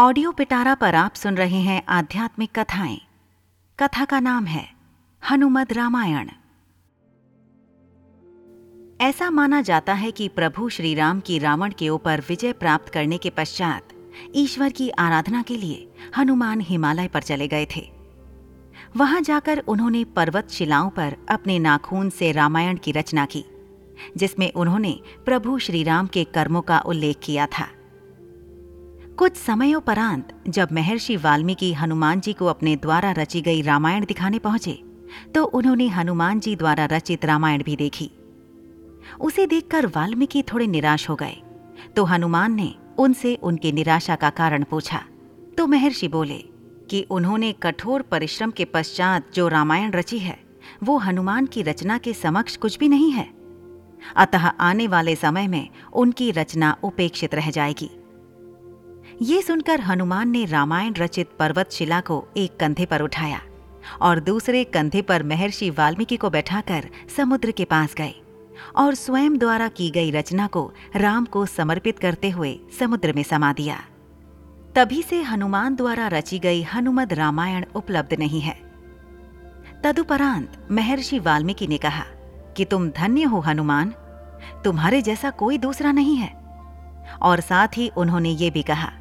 Audio पिटारा पर आप सुन रहे हैं आध्यात्मिक कथाएँ। कथा का नाम है, हनुमद रामायण। ऐसा माना जाता है कि प्रभु श्री राम की रावण के ऊपर विजय प्राप्त करने के पश्चात ईश्वर की आराधना के लिए हनुमान हिमालय पर चले गए थे। वहाँ जाकर उन्होंने पर्वत शिलाओं पर अपने नाखून से रामायण की रचना की, जिसमें उन्होंने प्रभु श्री राम के कर्मों का उल्लेख किया था। कुछ समयोपरांत जब महर्षि वाल्मीकि हनुमान जी को अपने द्वारा रची गई रामायण दिखाने पहुँचे तो उन्होंने हनुमान जी द्वारा रचित रामायण भी देखी। उसे देखकर वाल्मीकि थोड़े निराश हो गए। तो हनुमान ने उनसे उनकी निराशा का कारण पूछा। तो महर्षि बोले कि उन्होंने कठोर परिश्रम के पश्चात जो रामायण रची है, वो हनुमान की रचना के समक्ष कुछ भी नहीं है। अतः आने वाले समय में उनकी रचना उपेक्षित रह जाएगी। ये सुनकर हनुमान ने रामायण रचित पर्वत शिला को एक कंधे पर उठाया और दूसरे कंधे पर महर्षि वाल्मीकि को बैठाकर समुद्र के पास गए और स्वयं द्वारा की गई रचना को राम को समर्पित करते हुए समुद्र में समा दिया। तभी से हनुमान द्वारा रची गई हनुमद रामायण उपलब्ध नहीं है। तदुपरांत महर्षि वाल्मीकि ने कहा कि तुम धन्य हो हनुमान, तुम्हारे जैसा कोई दूसरा नहीं है। और साथ ही उन्होंने ये भी कहा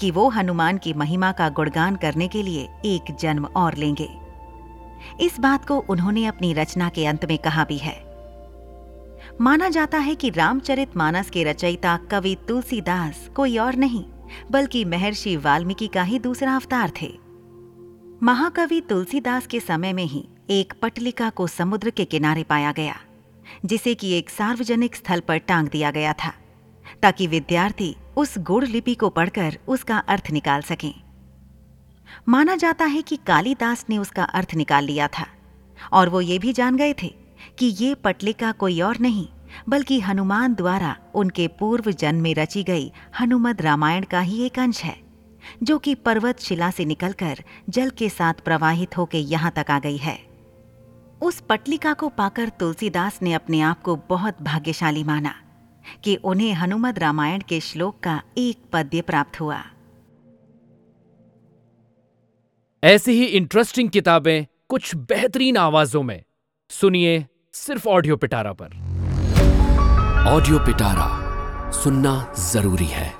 कि वो हनुमान की महिमा का गुणगान करने के लिए एक जन्म और लेंगे। इस बात को उन्होंने अपनी रचना के अंत में कहा भी है। माना जाता है कि रामचरित मानस के रचयिता कवि तुलसीदास कोई और नहीं, बल्कि महर्षि वाल्मीकि का ही दूसरा अवतार थे। महाकवि तुलसीदास के समय में ही एक पटलिका को समुद्र के किनारे पाया गया, जिसे कि एक सार्वजनिक स्थल पर टांग दिया गया था, ताकि विद्यार्थी उस गुड़ लिपि को पढ़कर उसका अर्थ निकाल सकें। माना जाता है कि कालिदास ने उसका अर्थ निकाल लिया था, और वो ये भी जान गए थे कि ये पटलिका कोई और नहीं, बल्कि हनुमान द्वारा उनके पूर्व जन्म में रची गई हनुमद रामायण का ही एक अंश है, जो कि पर्वत शिला से निकलकर जल के साथ प्रवाहित होकर यहाँ तक आ गई है। उस पटलिका को पाकर तुलसीदास ने अपने आप को बहुत भाग्यशाली माना। कि उन्हें हनुमद रामायण के श्लोक का एक पद्य प्राप्त हुआ। ऐसी ही इंटरेस्टिंग किताबें कुछ बेहतरीन आवाजों में। सुनिए सिर्फ़ ऑडियो पिटारा पर। ऑडियो पिटारा सुनना ज़रूरी है।